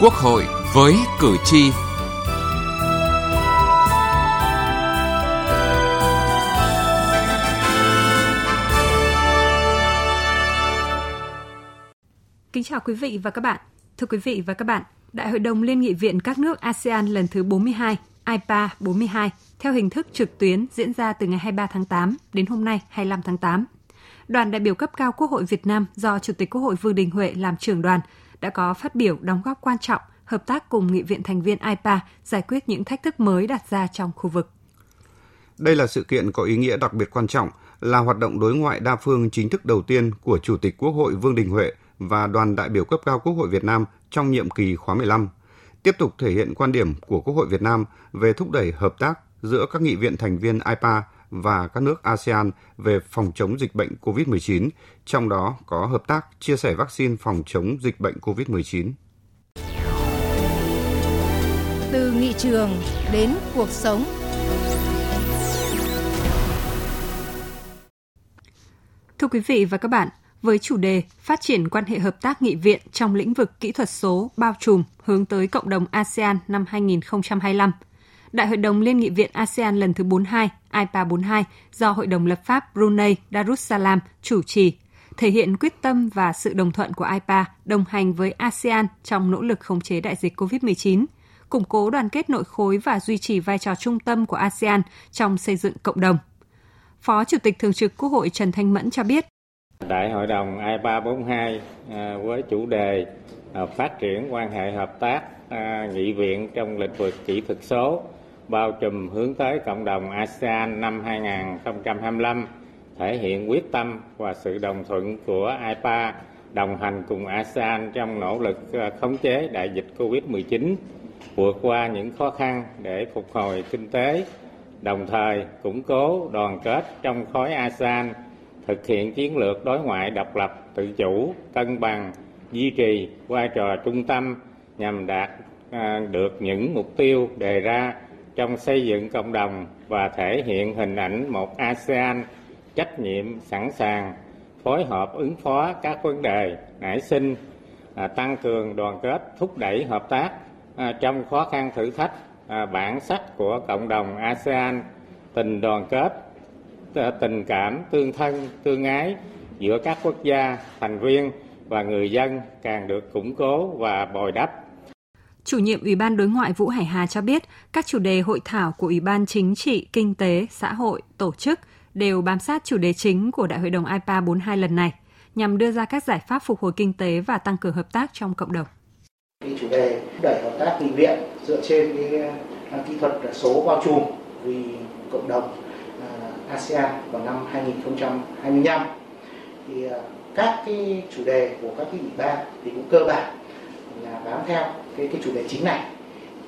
Quốc hội với cử tri. Kính chào quý vị và các bạn. Thưa quý vị và các bạn, Đại hội đồng Liên nghị viện các nước ASEAN lần thứ 42, IPA 42, theo hình thức trực tuyến diễn ra từ ngày 23 tháng 8 đến hôm nay 25 tháng 8. Đoàn đại biểu cấp cao Quốc hội Việt Nam do Chủ tịch Quốc hội Vương Đình Huệ làm trưởng đoàn đã có phát biểu đóng góp quan trọng hợp tác cùng nghị viện thành viên IPA giải quyết những thách thức mới đặt ra trong khu vực. Đây là sự kiện có ý nghĩa đặc biệt quan trọng, là hoạt động đối ngoại đa phương chính thức đầu tiên của Chủ tịch Quốc hội Vương Đình Huệ và đoàn đại biểu cấp cao Quốc hội Việt Nam trong nhiệm kỳ khóa 15, tiếp tục thể hiện quan điểm của Quốc hội Việt Nam về thúc đẩy hợp tác giữa các nghị viện thành viên IPA và các nước ASEAN về phòng chống dịch bệnh COVID-19, trong đó có hợp tác chia sẻ vaccine phòng chống dịch bệnh COVID-19. Từ nghị trường đến cuộc sống. Thưa quý vị và các bạn, với chủ đề Phát triển quan hệ hợp tác nghị viện trong lĩnh vực kỹ thuật số bao trùm hướng tới cộng đồng ASEAN năm 2025, Đại hội đồng Liên nghị viện ASEAN lần thứ 42, IPA 42 do Hội đồng lập pháp Brunei Darussalam chủ trì, thể hiện quyết tâm và sự đồng thuận của IPA đồng hành với ASEAN trong nỗ lực khống chế đại dịch COVID-19, củng cố đoàn kết nội khối và duy trì vai trò trung tâm của ASEAN trong xây dựng cộng đồng. Phó Chủ tịch Thường trực Quốc hội Trần Thanh Mẫn cho biết, Đại hội đồng IPA 42 à, với chủ đề à, phát triển quan hệ hợp tác à, nghị viện trong lĩnh vực kỹ thuật số bao trùm hướng tới cộng đồng ASEAN năm 2025 thể hiện quyết tâm và sự đồng thuận của IPA đồng hành cùng ASEAN trong nỗ lực ờ, khống chế đại dịch Covid-19, vượt qua những khó khăn để phục hồi kinh tế, đồng thời củng cố đoàn kết trong khối ASEAN, thực hiện chiến lược đối ngoại độc lập, tự chủ, cân bằng, duy trì vai trò trung tâm nhằm đạt ờ, được những mục tiêu đề ra trong xây dựng cộng đồng và thể hiện hình ảnh một ASEAN trách nhiệm sẵn sàng phối hợp ứng phó các vấn đề nảy sinh, à, tăng cường đoàn kết, thúc đẩy hợp tác à, trong khó khăn thử thách, à, bản sắc của cộng đồng ASEAN, tình đoàn kết, tình cảm, tương thân, tương ái giữa các quốc gia, thành viên và người dân càng được củng cố và bồi đắp. Chủ nhiệm Ủy ban Đối ngoại Vũ Hải Hà cho biết, các chủ đề hội thảo của Ủy ban Chính trị, Kinh tế, Xã hội, Tổ chức đều bám sát chủ đề chính của Đại hội đồng IPA 42 lần này, nhằm đưa ra các giải pháp phục hồi kinh tế và tăng cường hợp tác trong cộng đồng. Cái chủ đề đẩy hợp tác nghị viện dựa trên cái à, kỹ thuật số bao trùm vì cộng đồng à, ASEAN vào năm 2025 thì à, các cái chủ đề của các cái ủy ban thì cũng cơ bản là bám theo cái cái chủ đề chính này.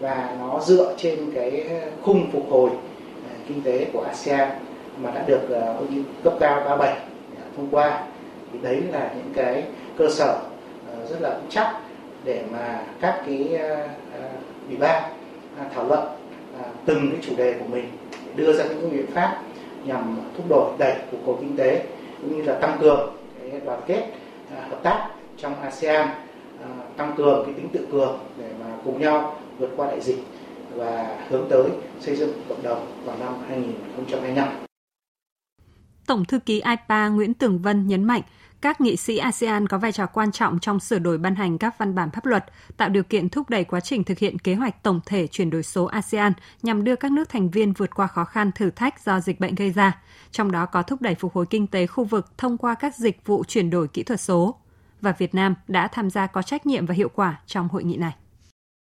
Và nó dựa trên cái khung phục hồi à, kinh tế của ASEAN mà đã được à, hội nghị cấp cao 37 à, thông qua. Thì đấy là những cái cơ sở rất là vững chắc để mà các cái ủy ban thảo luận từng cái chủ đề của mình để đưa ra những biện pháp nhằm thúc đẩy đẩy phục hồi kinh tế cũng như là tăng cường cái đoàn kết hợp tác trong ASEAN tăng cường cái tính tự cường để mà cùng nhau vượt qua đại dịch và hướng tới xây dựng cộng đồng vào năm 2025. Tổng thư ký IPA Nguyễn Tường Vân nhấn mạnh, các nghị sĩ ASEAN có vai trò quan trọng trong sửa đổi ban hành các văn bản pháp luật, tạo điều kiện thúc đẩy quá trình thực hiện kế hoạch tổng thể chuyển đổi số ASEAN nhằm đưa các nước thành viên vượt qua khó khăn thử thách do dịch bệnh gây ra, trong đó có thúc đẩy phục hồi kinh tế khu vực thông qua các dịch vụ chuyển đổi kỹ thuật số và Việt Nam đã tham gia có trách nhiệm và hiệu quả trong hội nghị này.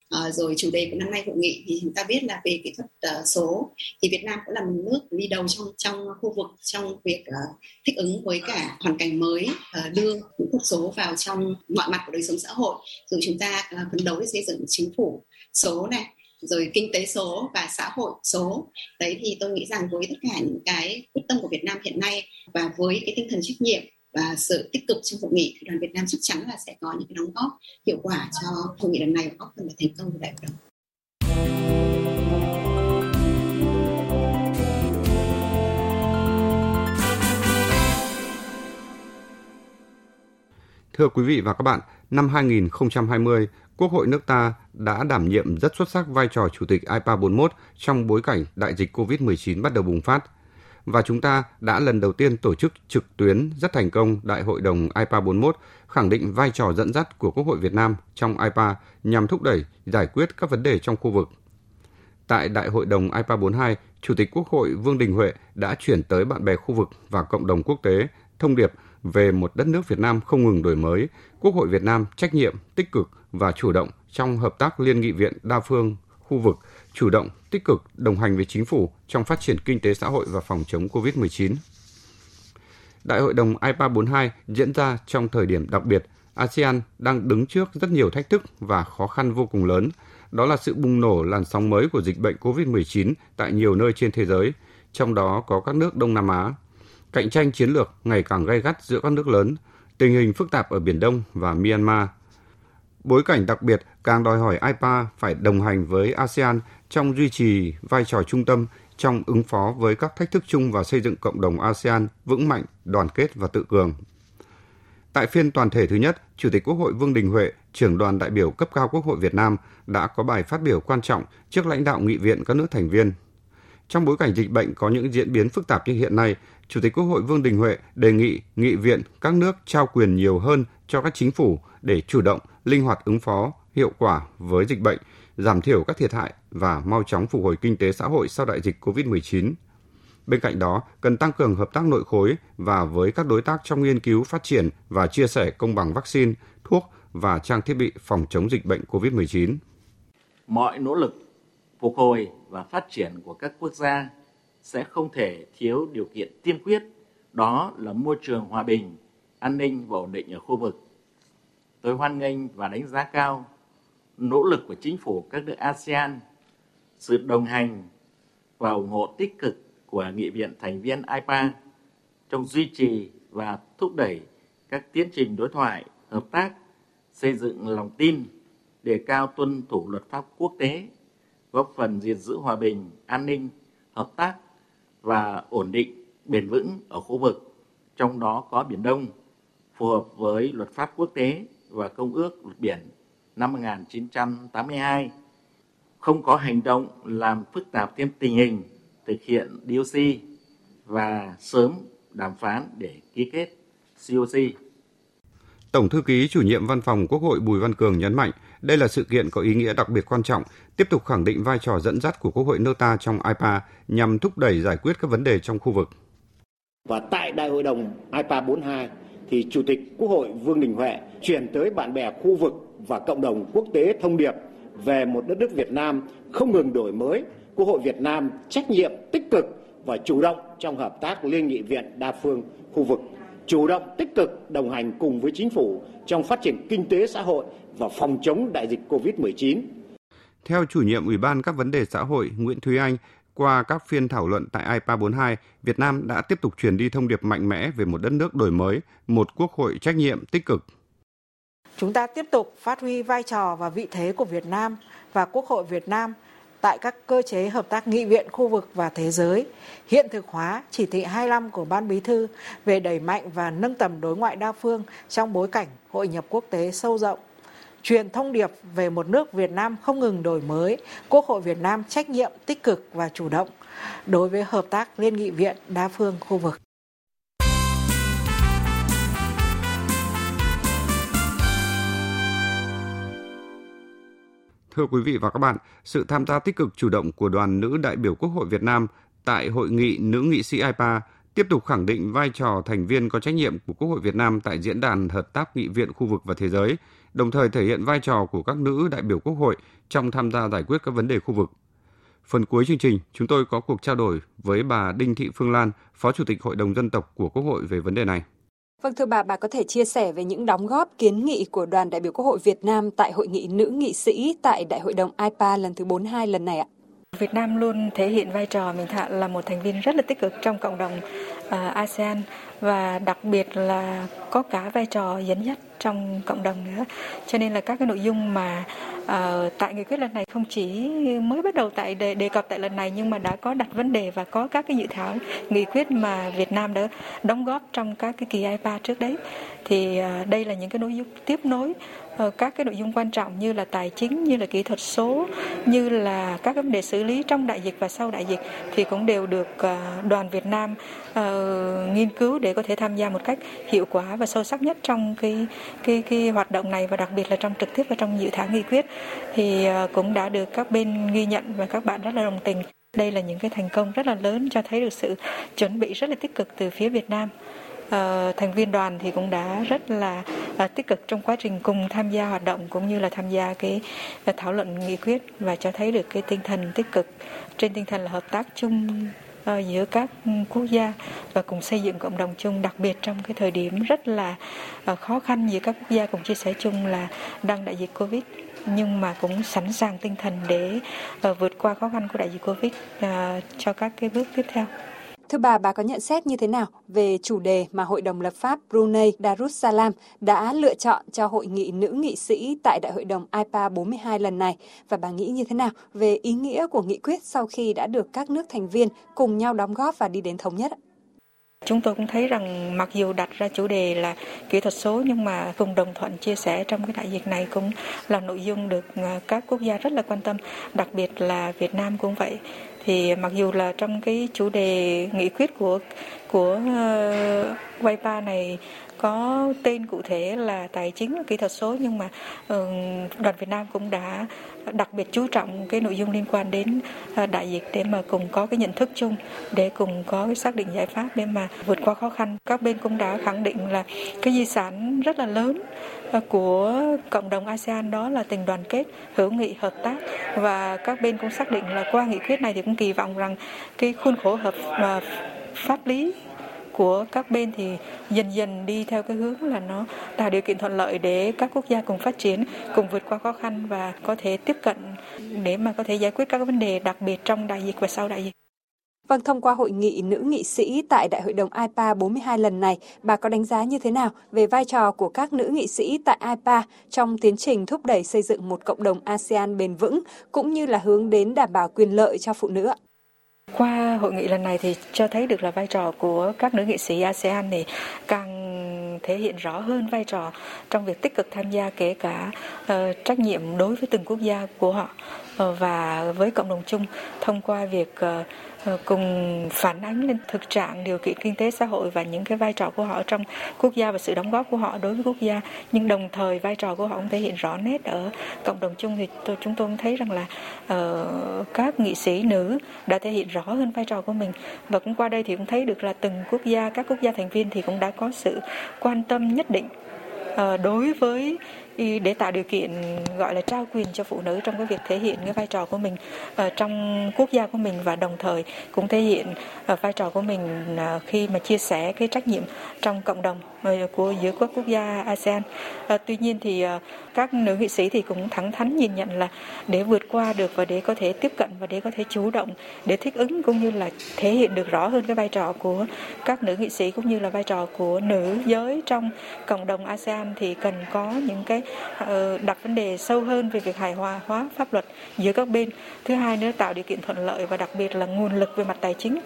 À, rồi chủ đề của năm nay hội nghị thì chúng ta biết là về kỹ thuật uh, số. Thì Việt Nam cũng là một nước đi đầu trong trong khu vực trong việc uh, thích ứng với cả hoàn cảnh mới uh, đưa kỹ thuật số vào trong mọi mặt của đời sống xã hội. Rồi chúng ta uh, phấn đấu để xây dựng chính phủ số này rồi kinh tế số và xã hội số. Đấy thì tôi nghĩ rằng với tất cả những cái quyết tâm của Việt Nam hiện nay và với cái tinh thần trách nhiệm và sự tích cực trong hội nghị thì đoàn Việt Nam chắc chắn là sẽ có những cái đóng góp hiệu quả cho hội nghị lần này và góp phần vào thành công của đại hội đồng. Thưa quý vị và các bạn, năm 2020, Quốc hội nước ta đã đảm nhiệm rất xuất sắc vai trò Chủ tịch IPA 41 trong bối cảnh đại dịch COVID-19 bắt đầu bùng phát. Và chúng ta đã lần đầu tiên tổ chức trực tuyến rất thành công Đại hội đồng IPA 41, khẳng định vai trò dẫn dắt của Quốc hội Việt Nam trong IPA nhằm thúc đẩy giải quyết các vấn đề trong khu vực. Tại Đại hội đồng IPA 42, Chủ tịch Quốc hội Vương Đình Huệ đã chuyển tới bạn bè khu vực và cộng đồng quốc tế thông điệp về một đất nước Việt Nam không ngừng đổi mới, Quốc hội Việt Nam trách nhiệm, tích cực và chủ động trong hợp tác liên nghị viện đa phương khu vực, chủ động, tích cực đồng hành với chính phủ trong phát triển kinh tế xã hội và phòng chống COVID-19. Đại hội đồng IPA 42 diễn ra trong thời điểm đặc biệt, ASEAN đang đứng trước rất nhiều thách thức và khó khăn vô cùng lớn. Đó là sự bùng nổ làn sóng mới của dịch bệnh COVID-19 tại nhiều nơi trên thế giới, trong đó có các nước Đông Nam Á. Cạnh tranh chiến lược ngày càng gay gắt giữa các nước lớn, tình hình phức tạp ở Biển Đông và Myanmar. Bối cảnh đặc biệt càng đòi hỏi IPA phải đồng hành với ASEAN trong duy trì vai trò trung tâm trong ứng phó với các thách thức chung và xây dựng cộng đồng ASEAN vững mạnh, đoàn kết và tự cường. Tại phiên toàn thể thứ nhất, Chủ tịch Quốc hội Vương Đình Huệ, trưởng đoàn đại biểu cấp cao Quốc hội Việt Nam đã có bài phát biểu quan trọng trước lãnh đạo nghị viện các nước thành viên. Trong bối cảnh dịch bệnh có những diễn biến phức tạp như hiện nay, Chủ tịch Quốc hội Vương Đình Huệ đề nghị nghị viện các nước trao quyền nhiều hơn cho các chính phủ để chủ động, linh hoạt ứng phó hiệu quả với dịch bệnh, giảm thiểu các thiệt hại và mau chóng phục hồi kinh tế xã hội sau đại dịch COVID-19. Bên cạnh đó, cần tăng cường hợp tác nội khối và với các đối tác trong nghiên cứu, phát triển và chia sẻ công bằng vaccine, thuốc và trang thiết bị phòng chống dịch bệnh COVID-19. Mọi nỗ lực phục hồi và phát triển của các quốc gia sẽ không thể thiếu điều kiện tiên quyết, đó là môi trường hòa bình, an ninh và ổn định ở khu vực. Tôi hoan nghênh và đánh giá cao nỗ lực của chính phủ các nước ASEAN, sự đồng hành và ủng hộ tích cực của Nghị viện thành viên IPA trong duy trì và thúc đẩy các tiến trình đối thoại, hợp tác, xây dựng lòng tin, đề cao tuân thủ luật pháp quốc tế, góp phần gìn giữ hòa bình, an ninh, hợp tác và ổn định bền vững ở khu vực, trong đó có Biển Đông, phù hợp với luật pháp quốc tế và Công ước Luật Biển năm 1982, không có hành động làm phức tạp thêm tình hình thực hiện DOC và sớm đàm phán để ký kết COC. Tổng thư ký chủ nhiệm văn phòng Quốc hội Bùi Văn Cường nhấn mạnh, đây là sự kiện có ý nghĩa đặc biệt quan trọng, tiếp tục khẳng định vai trò dẫn dắt của Quốc hội nước ta trong IPA nhằm thúc đẩy giải quyết các vấn đề trong khu vực. Và tại Đại hội đồng IPA 42 thì Chủ tịch Quốc hội Vương Đình Huệ chuyển tới bạn bè khu vực và cộng đồng quốc tế thông điệp về một đất nước Việt Nam không ngừng đổi mới, Quốc hội Việt Nam trách nhiệm tích cực và chủ động trong hợp tác liên nghị viện đa phương khu vực, chủ động tích cực đồng hành cùng với chính phủ trong phát triển kinh tế xã hội và phòng chống đại dịch COVID-19. Theo chủ nhiệm Ủy ban các vấn đề xã hội Nguyễn Thúy Anh, qua các phiên thảo luận tại IPA 42, Việt Nam đã tiếp tục truyền đi thông điệp mạnh mẽ về một đất nước đổi mới, một quốc hội trách nhiệm tích cực. Chúng ta tiếp tục phát huy vai trò và vị thế của Việt Nam và Quốc hội Việt Nam tại các cơ chế hợp tác nghị viện khu vực và thế giới, hiện thực hóa chỉ thị 25 của Ban Bí thư về đẩy mạnh và nâng tầm đối ngoại đa phương trong bối cảnh hội nhập quốc tế sâu rộng truyền thông điệp về một nước Việt Nam không ngừng đổi mới, Quốc hội Việt Nam trách nhiệm tích cực và chủ động đối với hợp tác liên nghị viện đa phương khu vực. Thưa quý vị và các bạn, sự tham gia tích cực chủ động của đoàn nữ đại biểu Quốc hội Việt Nam tại hội nghị nữ nghị sĩ IPA tiếp tục khẳng định vai trò thành viên có trách nhiệm của Quốc hội Việt Nam tại diễn đàn hợp tác nghị viện khu vực và thế giới, đồng thời thể hiện vai trò của các nữ đại biểu Quốc hội trong tham gia giải quyết các vấn đề khu vực. Phần cuối chương trình, chúng tôi có cuộc trao đổi với bà Đinh Thị Phương Lan, Phó Chủ tịch Hội đồng Dân tộc của Quốc hội về vấn đề này. Vâng thưa bà, bà có thể chia sẻ về những đóng góp kiến nghị của đoàn đại biểu Quốc hội Việt Nam tại hội nghị nữ nghị sĩ tại Đại hội đồng IPA lần thứ 42 lần này ạ? Việt Nam luôn thể hiện vai trò mình là một thành viên rất là tích cực trong cộng đồng ASEAN và đặc biệt là có cả vai trò dẫn dắt trong cộng đồng nữa. Cho nên là các cái nội dung mà uh, tại nghị quyết lần này không chỉ mới bắt đầu tại đề, đề cập tại lần này nhưng mà đã có đặt vấn đề và có các cái dự thảo nghị quyết mà Việt Nam đã đóng góp trong các cái kỳ IPA trước đấy. Thì uh, đây là những cái nội dung tiếp nối ờ, các cái nội dung quan trọng như là tài chính như là kỹ thuật số như là các vấn đề xử lý trong đại dịch và sau đại dịch thì cũng đều được đoàn Việt Nam uh, nghiên cứu để có thể tham gia một cách hiệu quả và sâu sắc nhất trong cái cái cái hoạt động này và đặc biệt là trong trực tiếp và trong dự thảo nghị quyết thì ờ, cũng đã được các bên ghi nhận và các bạn rất là đồng tình. Đây là những cái thành công rất là lớn cho thấy được sự chuẩn bị rất là tích cực từ phía Việt Nam. Uh, thành viên đoàn thì cũng đã rất là uh, tích cực trong quá trình cùng tham gia hoạt động cũng như là tham gia cái uh, thảo luận nghị quyết và cho thấy được cái tinh thần tích cực. Trên tinh thần là hợp tác chung Ờ, giữa các ừ, quốc gia và cùng xây dựng cộng đồng chung, đặc biệt trong cái thời điểm rất là ờ, khó khăn giữa các quốc gia cùng chia sẻ chung là đang đại dịch covid. Nhưng mà cũng sẵn sàng tinh thần để ờ, vượt qua khó khăn của đại dịch covid cho các cái bước tiếp theo. Thưa bà, bà có nhận xét như thế nào về chủ đề mà Hội đồng lập pháp Brunei Darussalam đã lựa chọn cho hội nghị nữ nghị sĩ tại Đại hội đồng IPA 42 lần này? Và bà nghĩ như thế nào về ý nghĩa của nghị quyết sau khi đã được các nước thành viên cùng nhau đóng góp và đi đến thống nhất? Chúng tôi cũng thấy rằng mặc dù đặt ra chủ đề là kỹ thuật số nhưng mà cùng đồng thuận chia sẻ trong cái đại dịch này cũng là nội dung được à, các quốc gia rất là quan tâm, đặc biệt là Việt Nam cũng vậy thì mặc dù là trong cái chủ đề nghị quyết của của ờ, uh, WIPA này có tên cụ thể là tài chính kỹ thuật số nhưng mà uh, đoàn Việt Nam cũng đã đặc biệt chú trọng cái nội dung liên quan đến uh, đại dịch để mà cùng có cái nhận thức chung để cùng có cái xác định giải pháp để mà vượt qua khó khăn. Các bên cũng đã khẳng định là cái di sản rất là lớn của cộng đồng ASEAN đó là tình đoàn kết, hữu nghị, hợp tác và các bên cũng xác định là qua nghị quyết này thì cũng kỳ vọng rằng cái khuôn khổ hợp và pháp lý của các bên thì dần dần đi theo cái hướng là nó tạo điều kiện thuận lợi để các quốc gia cùng phát triển, cùng vượt qua khó khăn và có thể tiếp cận để mà có thể giải quyết các vấn đề đặc biệt trong đại dịch và sau đại dịch. Vâng, thông qua hội nghị nữ nghị sĩ tại Đại hội đồng IPA 42 lần này, bà có đánh giá như thế nào về vai trò của các nữ nghị sĩ tại IPA trong tiến trình thúc đẩy xây dựng một cộng đồng ASEAN bền vững, cũng như là hướng đến đảm bảo quyền lợi cho phụ nữ ạ? Qua hội nghị lần này thì cho thấy được là vai trò của các nữ nghị sĩ ASEAN thì càng thể hiện rõ hơn vai trò trong việc tích cực tham gia kể cả uh, trách nhiệm đối với từng quốc gia của họ uh, và với cộng đồng chung thông qua việc uh, Ờ, cùng phản ánh lên thực trạng điều kiện kinh tế xã hội và những cái vai trò của họ trong quốc gia và sự đóng góp của họ đối với quốc gia. Nhưng đồng thời vai trò của họ cũng thể hiện rõ nét ở cộng đồng chung thì tôi chúng tôi cũng thấy rằng là uh, các nghị sĩ nữ đã thể hiện rõ hơn vai trò của mình. Và cũng qua đây thì cũng thấy được là từng quốc gia các quốc gia thành viên thì cũng đã có sự quan tâm nhất định uh, đối với để tạo điều kiện, gọi là, trao quyền cho phụ nữ trong cái việc thể hiện cái vai trò của mình ờ, trong quốc gia của mình và đồng thời cũng thể hiện ờ, vai trò của mình ờ, khi mà chia sẻ cái trách nhiệm trong cộng đồng của, giữa các quốc gia ASEAN. Tuy nhiên thì các nữ nghị sĩ thì cũng thẳng thắn nhìn nhận là để vượt qua được và để có thể tiếp cận và để có thể chủ động, để thích ứng cũng như là thể hiện được rõ hơn cái vai trò của các nữ nghị sĩ cũng như là vai trò của nữ giới trong cộng đồng ASEAN thì cần có những cái ờ, đặt vấn đề sâu hơn về việc hài hòa, hóa pháp luật giữa các bên. Thứ hai nữa, tạo điều kiện thuận lợi và đặc biệt là nguồn lực về mặt tài chính.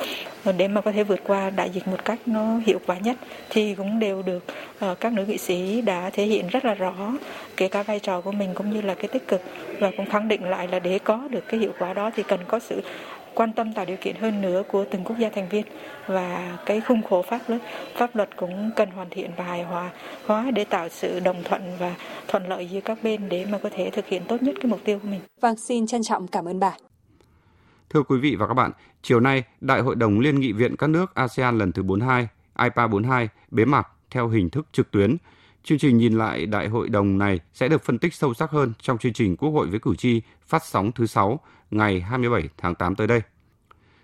Ờ, để mà có thể vượt qua đại dịch một cách nó hiệu quả nhất thì cũng đều được ờ, các nữ nghị sĩ đã thể hiện rất là rõ, kể cả vai trò của mình cũng như là cái tích cực và cũng khẳng định lại là để có được cái hiệu quả đó thì cần có sự quan tâm tạo điều kiện hơn nữa của từng quốc gia thành viên và cái khung khổ pháp luật pháp luật cũng cần hoàn thiện và hài hòa hóa để tạo sự đồng thuận và thuận lợi giữa các bên để mà có thể thực hiện tốt nhất cái mục tiêu của mình. Vâng, xin trân trọng cảm ơn bà. Thưa quý vị và các bạn, chiều nay, Đại hội đồng Liên nghị viện các nước ASEAN lần thứ 42, IPA 42, bế mạc theo hình thức trực tuyến. Chương trình nhìn lại đại hội đồng này sẽ được phân tích sâu sắc hơn trong chương trình Quốc hội với cử tri phát sóng thứ sáu ngày 27 tháng 8 tới đây.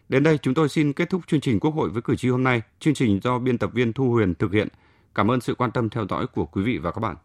Đến đây chúng tôi xin kết thúc chương trình Quốc hội với cử tri hôm nay. Chương trình do biên tập viên Thu Huyền thực hiện. Cảm ơn sự quan tâm theo dõi của quý vị và các bạn.